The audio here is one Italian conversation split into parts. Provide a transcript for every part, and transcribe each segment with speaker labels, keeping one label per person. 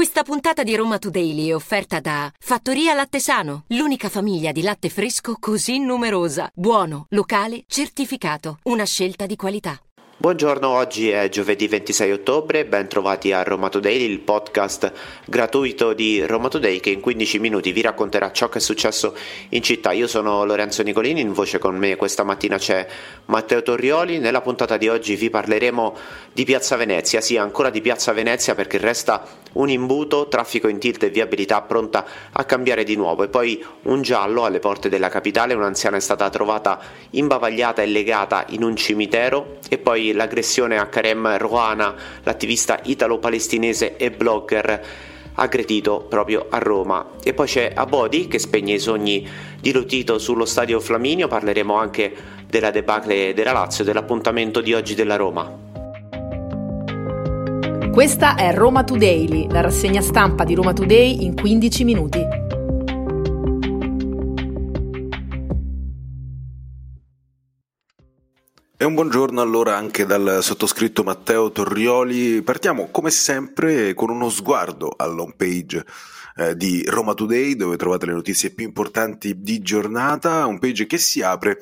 Speaker 1: Questa puntata di Roma Today è offerta da Fattoria Latte Sano, l'unica famiglia di latte fresco così numerosa. Buono, locale, certificato. Una scelta di qualità.
Speaker 2: Buongiorno, oggi è giovedì 26 ottobre, ben trovati a Roma Today, il podcast gratuito di Roma Today che in 15 minuti vi racconterà ciò che è successo in città. Io sono Lorenzo Nicolini, in voce con me questa mattina c'è Matteo Torrioli. Nella puntata di oggi vi parleremo di Piazza Venezia, sì ancora di Piazza Venezia perché resta un imbuto, traffico in tilt e viabilità pronta a cambiare di nuovo e poi un giallo alle porte della capitale, un'anziana è stata trovata imbavagliata e legata in un cimitero e poi l'aggressione a Karem Rohana, l'attivista italo-palestinese e blogger aggredito proprio a Roma. E poi c'è Abodi che spegne i sogni di Lotito sullo stadio Flaminio, parleremo anche della debacle della Lazio, dell'appuntamento di oggi della Roma.
Speaker 3: Questa è Roma Today, la rassegna stampa di Roma Today in 15 minuti.
Speaker 4: E un buongiorno allora anche dal sottoscritto Matteo Torrioli. Partiamo come sempre con uno sguardo all'home page eh, di Roma Today dove trovate le notizie più importanti di giornata, un page che si apre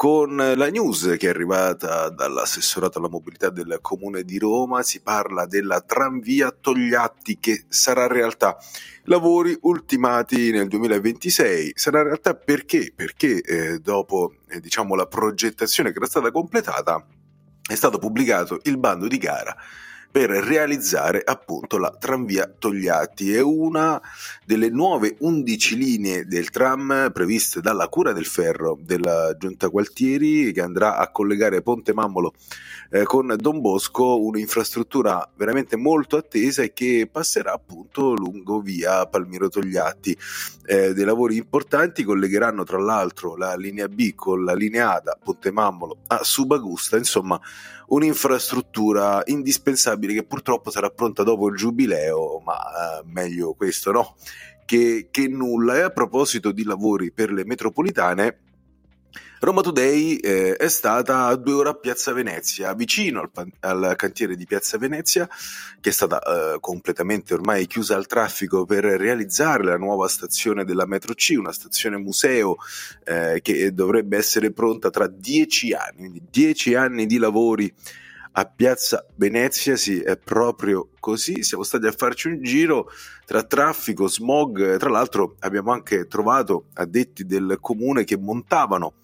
Speaker 4: con la news che è arrivata dall'assessorato alla mobilità del comune di Roma, si parla della tranvia Togliatti che sarà realtà lavori ultimati nel 2026. Sarà realtà perché? Perché eh, dopo eh, diciamo, la progettazione che era stata completata è stato pubblicato il bando di gara per realizzare appunto la tranvia Togliatti. È una delle nuove 11 linee del tram previste dalla Cura del Ferro della Giunta Gualtieri che andrà a collegare Ponte Mammolo eh, con Don Bosco, un'infrastruttura veramente molto attesa e che passerà appunto lungo via Palmiro Togliatti. Eh, dei lavori importanti collegheranno tra l'altro la linea B con la linea A da Ponte Mammolo a Subagusta, insomma un'infrastruttura indispensabile che purtroppo sarà pronta dopo il giubileo, ma eh, meglio questo no? Che, che nulla. E a proposito di lavori per le metropolitane, Roma Today eh, è stata a due ore a Piazza Venezia, vicino al, al cantiere di Piazza Venezia, che è stata eh, completamente ormai chiusa al traffico per realizzare la nuova stazione della metro C, una stazione museo eh, che dovrebbe essere pronta tra dieci anni, quindi dieci anni di lavori a Piazza Venezia, sì, è proprio così. Siamo stati a farci un giro tra traffico, smog. Tra l'altro, abbiamo anche trovato addetti del comune che montavano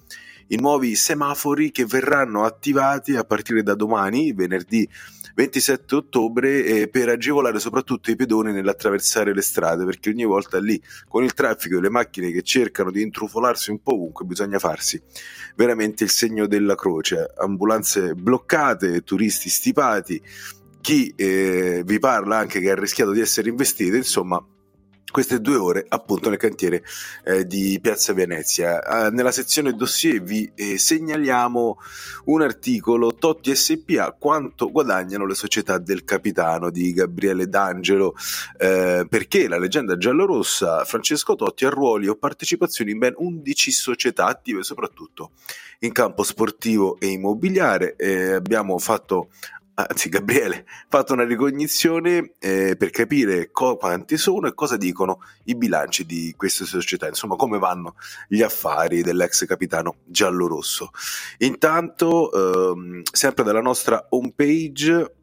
Speaker 4: i nuovi semafori che verranno attivati a partire da domani, venerdì 27 ottobre, eh, per agevolare soprattutto i pedoni nell'attraversare le strade, perché ogni volta lì con il traffico e le macchine che cercano di intrufolarsi un po' ovunque bisogna farsi veramente il segno della croce, ambulanze bloccate, turisti stipati, chi eh, vi parla anche che ha rischiato di essere investito, insomma queste due ore appunto nel cantiere eh, di Piazza Venezia. Eh, nella sezione dossier vi eh, segnaliamo un articolo Totti SPA quanto guadagnano le società del capitano di Gabriele D'Angelo eh, perché la leggenda giallorossa Francesco Totti ha ruoli o partecipazioni in ben 11 società attive soprattutto in campo sportivo e immobiliare. abbiamo fatto anzi Gabriele, fatto una ricognizione eh, per capire co- quanti sono e cosa dicono i bilanci di queste società, insomma come vanno gli affari dell'ex capitano giallorosso. Intanto, ehm, sempre dalla nostra homepage,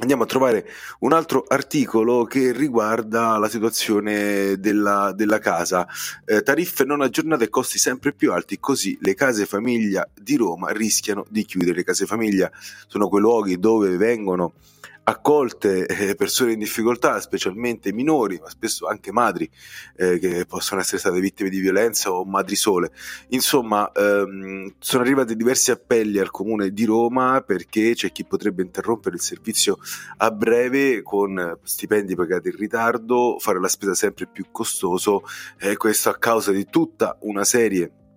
Speaker 4: andiamo a trovare un altro articolo che riguarda la situazione della, della casa. Eh, tariffe non aggiornate e costi sempre più alti, così le case famiglia di Roma rischiano di chiudere. Le case famiglia sono quei luoghi dove vengono accolte eh, persone in difficoltà, specialmente minori, ma spesso anche madri eh, che possono essere state vittime di violenza o madri sole. Insomma, ehm, sono arrivati diversi appelli al comune di Roma perché c'è chi potrebbe interrompere il servizio a breve con stipendi pagati in ritardo, fare la spesa sempre più costoso, e eh, questo a causa di tutta una serie di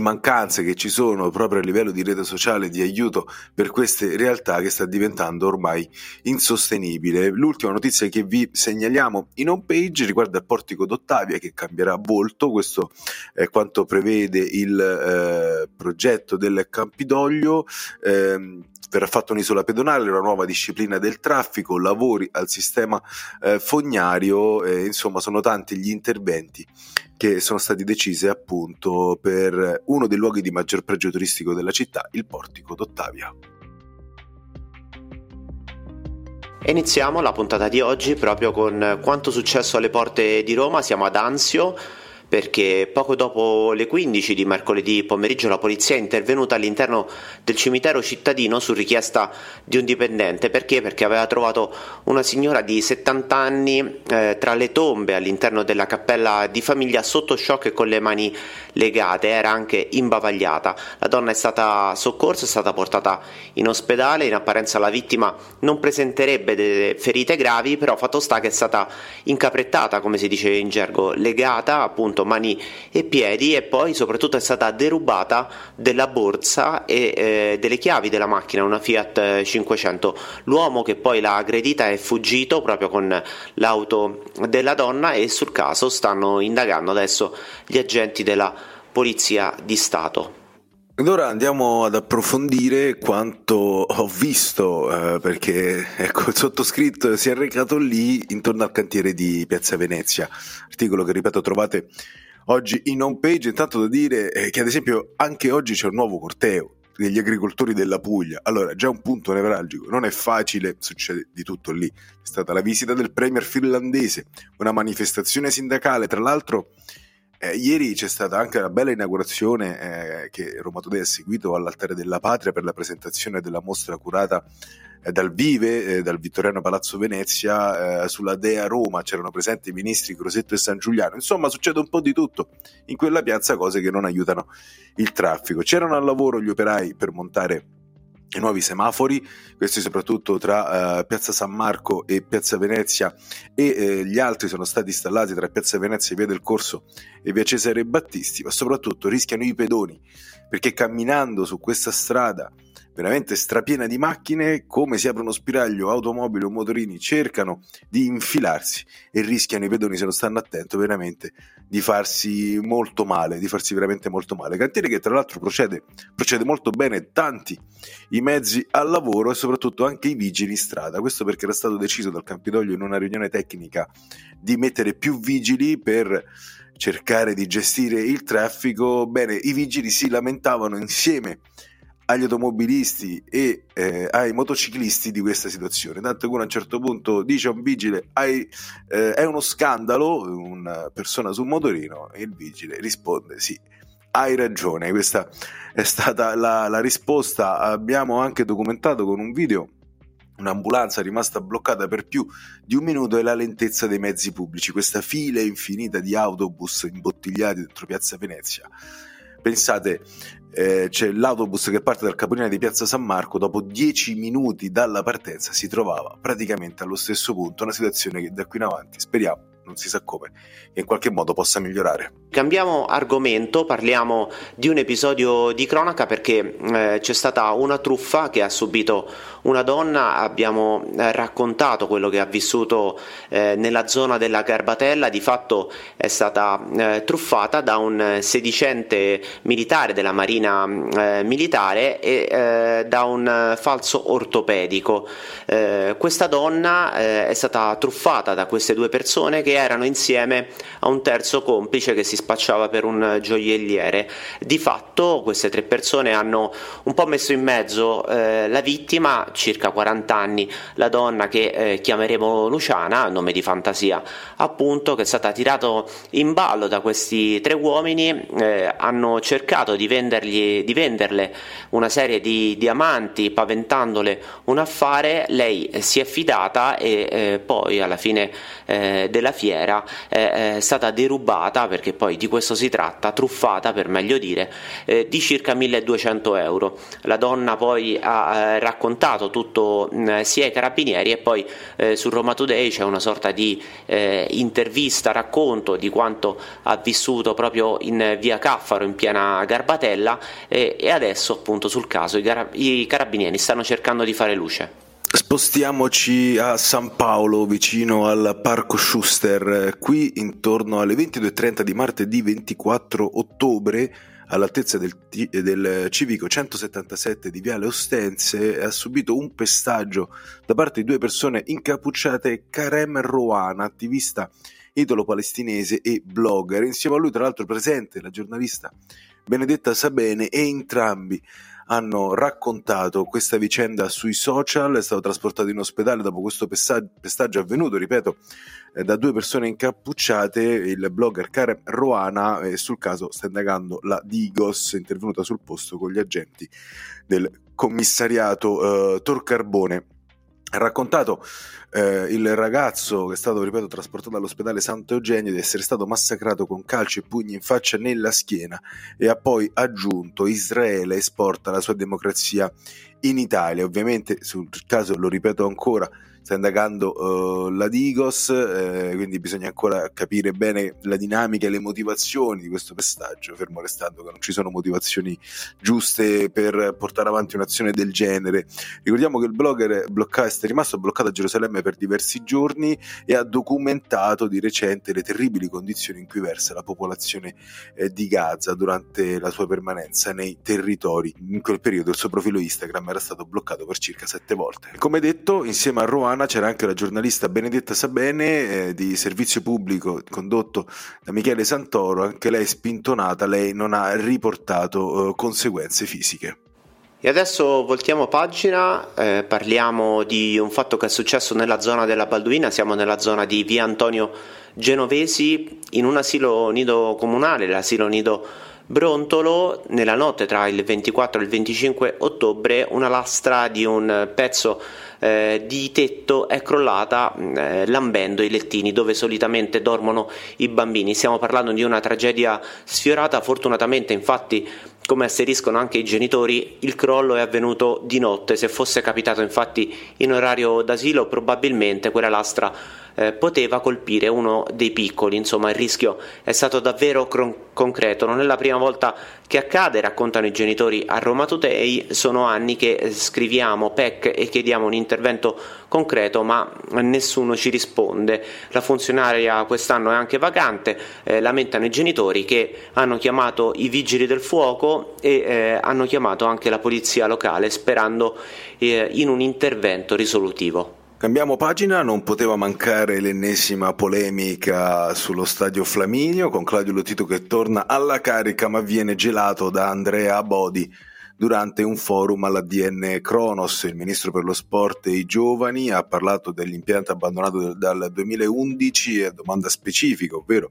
Speaker 4: mancanze che ci sono proprio a livello di rete sociale di aiuto per queste realtà che sta diventando ormai insostenibile. L'ultima notizia che vi segnaliamo in home page riguarda il portico d'Ottavia che cambierà volto, questo è quanto prevede il eh, progetto del Campidoglio. Eh, verrà fatta un'isola pedonale, una nuova disciplina del traffico, lavori al sistema eh, fognario, eh, insomma sono tanti gli interventi che sono stati decisi appunto per uno dei luoghi di maggior pregio turistico della città, il portico d'Ottavia.
Speaker 2: iniziamo la puntata di oggi proprio con quanto successo alle porte di Roma, siamo ad Anzio perché poco dopo le 15 di mercoledì pomeriggio la polizia è intervenuta all'interno del cimitero cittadino su richiesta di un dipendente. Perché? Perché aveva trovato una signora di 70 anni eh, tra le tombe all'interno della cappella di famiglia sotto shock e con le mani legate, era anche imbavagliata. La donna è stata soccorsa, è stata portata in ospedale, in apparenza la vittima non presenterebbe ferite gravi, però fatto sta che è stata incaprettata, come si dice in gergo, legata appunto mani e piedi e poi soprattutto è stata derubata della borsa e eh, delle chiavi della macchina, una Fiat 500. L'uomo che poi l'ha aggredita è fuggito proprio con l'auto della donna e sul caso stanno indagando adesso gli agenti della Polizia di Stato.
Speaker 4: Ed ora andiamo ad approfondire quanto ho visto, eh, perché ecco, il sottoscritto si è recato lì intorno al cantiere di Piazza Venezia, articolo che ripeto trovate oggi in home page. Intanto da dire eh, che ad esempio anche oggi c'è un nuovo corteo degli agricoltori della Puglia. Allora, già un punto nevralgico, non è facile, succede di tutto lì. È stata la visita del premier finlandese, una manifestazione sindacale, tra l'altro eh, ieri c'è stata anche una bella inaugurazione eh, che Roma Today ha seguito all'altare della patria per la presentazione della mostra curata eh, dal Vive, eh, dal Vittoriano Palazzo Venezia, eh, sulla Dea Roma. C'erano presenti i ministri Crosetto e San Giuliano. Insomma, succede un po' di tutto in quella piazza, cose che non aiutano il traffico. C'erano al lavoro gli operai per montare i nuovi semafori, questi soprattutto tra uh, Piazza San Marco e Piazza Venezia e eh, gli altri sono stati installati tra Piazza Venezia e Via del Corso e Via Cesare Battisti, ma soprattutto rischiano i pedoni perché camminando su questa strada veramente strapiena di macchine, come si apre uno spiraglio, automobili o motorini cercano di infilarsi e rischiano i pedoni se non stanno attenti veramente di farsi molto male, di farsi veramente molto male. Cantiere che tra l'altro procede, procede molto bene, tanti i mezzi al lavoro e soprattutto anche i vigili in strada. Questo perché era stato deciso dal Campidoglio in una riunione tecnica di mettere più vigili per cercare di gestire il traffico. Bene, i vigili si lamentavano insieme agli automobilisti e eh, ai motociclisti di questa situazione. Tanto che uno a un certo punto dice a un vigile: hai, eh, È uno scandalo, una persona sul motorino, e il vigile risponde: Sì, hai ragione. Questa è stata la, la risposta. Abbiamo anche documentato con un video un'ambulanza rimasta bloccata per più di un minuto e la lentezza dei mezzi pubblici, questa fila infinita di autobus imbottigliati dentro Piazza Venezia. Pensate, eh, c'è l'autobus che parte dal capolinea di Piazza San Marco, dopo dieci minuti dalla partenza si trovava praticamente allo stesso punto, una situazione che da qui in avanti speriamo non si sa come, che in qualche modo possa migliorare.
Speaker 2: Cambiamo argomento, parliamo di un episodio di cronaca perché eh, c'è stata una truffa che ha subito una donna, abbiamo eh, raccontato quello che ha vissuto eh, nella zona della Garbatella, di fatto è stata eh, truffata da un sedicente militare della Marina eh, Militare e eh, da un falso ortopedico. questa donna è stata truffata da queste due persone che erano insieme a un terzo complice che si spacciava per un gioielliere. Di fatto queste tre persone hanno un po' messo in mezzo eh, la vittima, circa 40 anni, la donna che eh, chiameremo Luciana, nome di fantasia appunto, che è stata tirata in ballo da questi tre uomini, eh, hanno cercato di, vendergli, di venderle una serie di diamanti paventandole un affare, lei si è fidata e eh, poi alla fine eh, della fiera fiera è, è stata derubata, perché poi di questo si tratta, truffata per meglio dire, eh, di circa 1200 euro. La donna poi ha eh, raccontato tutto mh, mm, sia ai carabinieri e poi eh, su Roma Today c'è una sorta di eh, intervista, racconto di quanto ha vissuto proprio in via Caffaro in piena Garbatella e, e adesso appunto sul caso i, gar- i carabinieri stanno cercando di fare luce.
Speaker 4: Spostiamoci a San Paolo, vicino al Parco Schuster, qui intorno alle 22.30 di martedì 24 ottobre, all'altezza del, del, civico 177 di Viale Ostense, ha subito un pestaggio da parte di due persone incappucciate, Karem Rouana, attivista italo-palestinese e blogger. Insieme a lui, tra l'altro, presente la giornalista Benedetta Sabene e entrambi hanno raccontato questa vicenda sui social, è stato trasportato in ospedale dopo questo pestaggio, avvenuto, ripeto, eh, da due persone incappucciate, il blogger Karen Roana e sul caso sta indagando la Digos, intervenuta sul posto con gli agenti del commissariato eh, Torcarbone ha raccontato eh, il ragazzo che è stato, ripeto, trasportato all'ospedale Santo Eugenio di essere stato massacrato con calci e pugni in faccia nella schiena e ha poi aggiunto Israele esporta la sua democrazia in Italia. Ovviamente sul caso, lo ripeto ancora, sta indagando uh, la Digos, eh, quindi bisogna ancora capire bene la dinamica e le motivazioni di questo pestaggio, fermo restando che non ci sono motivazioni giuste per portare avanti un'azione del genere. Ricordiamo che il blogger è rimasto bloccato a Gerusalemme per diversi giorni e ha documentato di recente le terribili condizioni in cui versa la popolazione eh, di Gaza durante la sua permanenza nei territori. In quel periodo il suo profilo Instagram era stato bloccato per circa sette volte. Come detto, insieme a Rohan settimana c'era anche la giornalista Benedetta Sabene eh, di servizio pubblico condotto da Michele Santoro, anche lei spintonata, lei non ha riportato eh, conseguenze fisiche.
Speaker 2: E adesso voltiamo pagina, eh, parliamo di un fatto che è successo nella zona della Balduina, siamo nella zona di via Antonio Genovesi, in un asilo nido comunale, l'asilo nido Brontolo, nella notte tra il 24 e il 25 ottobre, una lastra di un pezzo eh, di tetto è crollata eh, lambendo i lettini dove solitamente dormono i bambini. Stiamo parlando di una tragedia sfiorata, fortunatamente infatti come asseriscono anche i genitori, il crollo è avvenuto di notte, se fosse capitato infatti in orario d'asilo probabilmente quella lastra eh, poteva colpire uno dei piccoli, insomma il rischio è stato davvero cron- concreto, non è la prima volta che accade, raccontano i genitori a Roma Today, sono anni che eh, scriviamo PEC e chiediamo un intervento concreto ma nessuno ci risponde, la funzionaria quest'anno è anche vacante, eh, lamentano i genitori che hanno chiamato i vigili del fuoco e eh, hanno chiamato anche la polizia locale sperando eh, in un intervento risolutivo.
Speaker 4: Cambiamo pagina, non poteva mancare l'ennesima polemica sullo stadio Flaminio con Claudio Lotito che torna alla carica ma viene gelato da Andrea Bodi durante un forum all'ADN Kronos. Il ministro per lo sport e i giovani ha parlato dell'impianto abbandonato dal 2011 e a domanda specifica, ovvero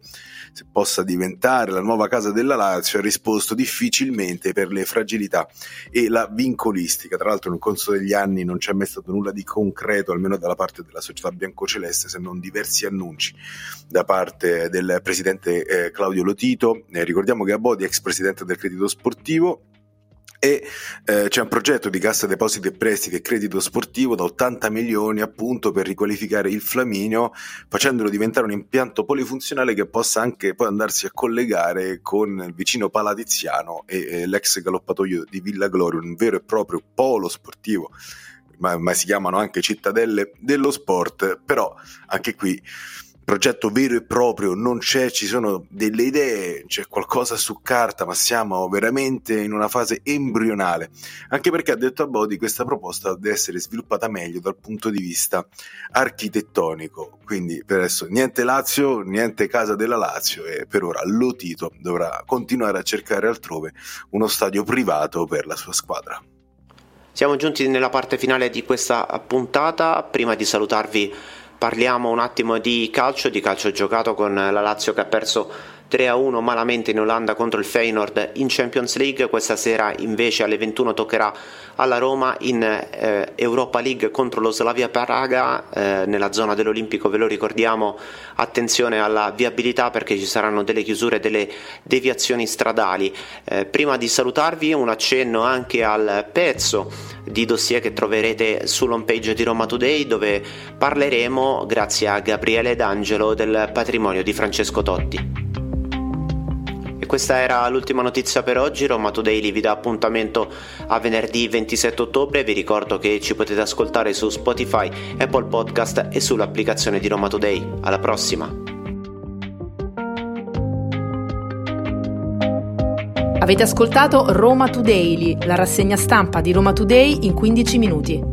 Speaker 4: se possa diventare la nuova casa della Lazio, ha risposto difficilmente per le fragilità e la vincolistica. Tra l'altro nel corso degli anni non c'è mai stato nulla di concreto, almeno dalla parte della società biancoceleste, se non diversi annunci da parte del presidente eh, Claudio Lotito. Eh, ricordiamo che Abodi, ex presidente del credito sportivo, e eh, c'è un progetto di cassa depositi e prestiti e credito sportivo da 80 milioni appunto per riqualificare il Flaminio facendolo diventare un impianto polifunzionale che possa anche poi andarsi a collegare con il vicino Palatiziano e eh, l'ex galoppatoio di Villa Gloria, un vero e proprio polo sportivo. Ma, ma si chiamano anche cittadelle dello sport, però anche qui progetto vero e proprio non c'è, ci sono delle idee, c'è qualcosa su carta, ma siamo veramente in una fase embrionale. Anche perché ha detto a Bodi questa proposta deve essere sviluppata meglio dal punto di vista architettonico. Quindi per adesso niente Lazio, niente casa della Lazio e per ora Lotito dovrà continuare a cercare altrove uno stadio privato per la sua squadra.
Speaker 2: Siamo giunti nella parte finale di questa puntata, prima di salutarvi parliamo un attimo di calcio, di calcio giocato con la Lazio che ha perso 3-1 malamente in Olanda contro il Feyenoord in Champions League, questa sera invece alle 21 toccherà alla Roma in eh, Europa League contro lo Slavia Praga eh, nella zona dell'Olimpico, ve lo ricordiamo, attenzione alla viabilità perché ci saranno delle chiusure, delle deviazioni stradali. Eh, prima di salutarvi un accenno anche al pezzo di dossier che troverete sull'home page di Roma Today dove parleremo, grazie a Gabriele D'Angelo, del patrimonio di Francesco Totti. E questa era l'ultima notizia per oggi, Roma Today vi dà appuntamento a venerdì 27 ottobre, vi ricordo che ci potete ascoltare su Spotify, Apple Podcast e sull'applicazione di Roma Today. Alla prossima!
Speaker 3: Avete ascoltato Roma Today, la rassegna stampa di Roma Today in 15 minuti.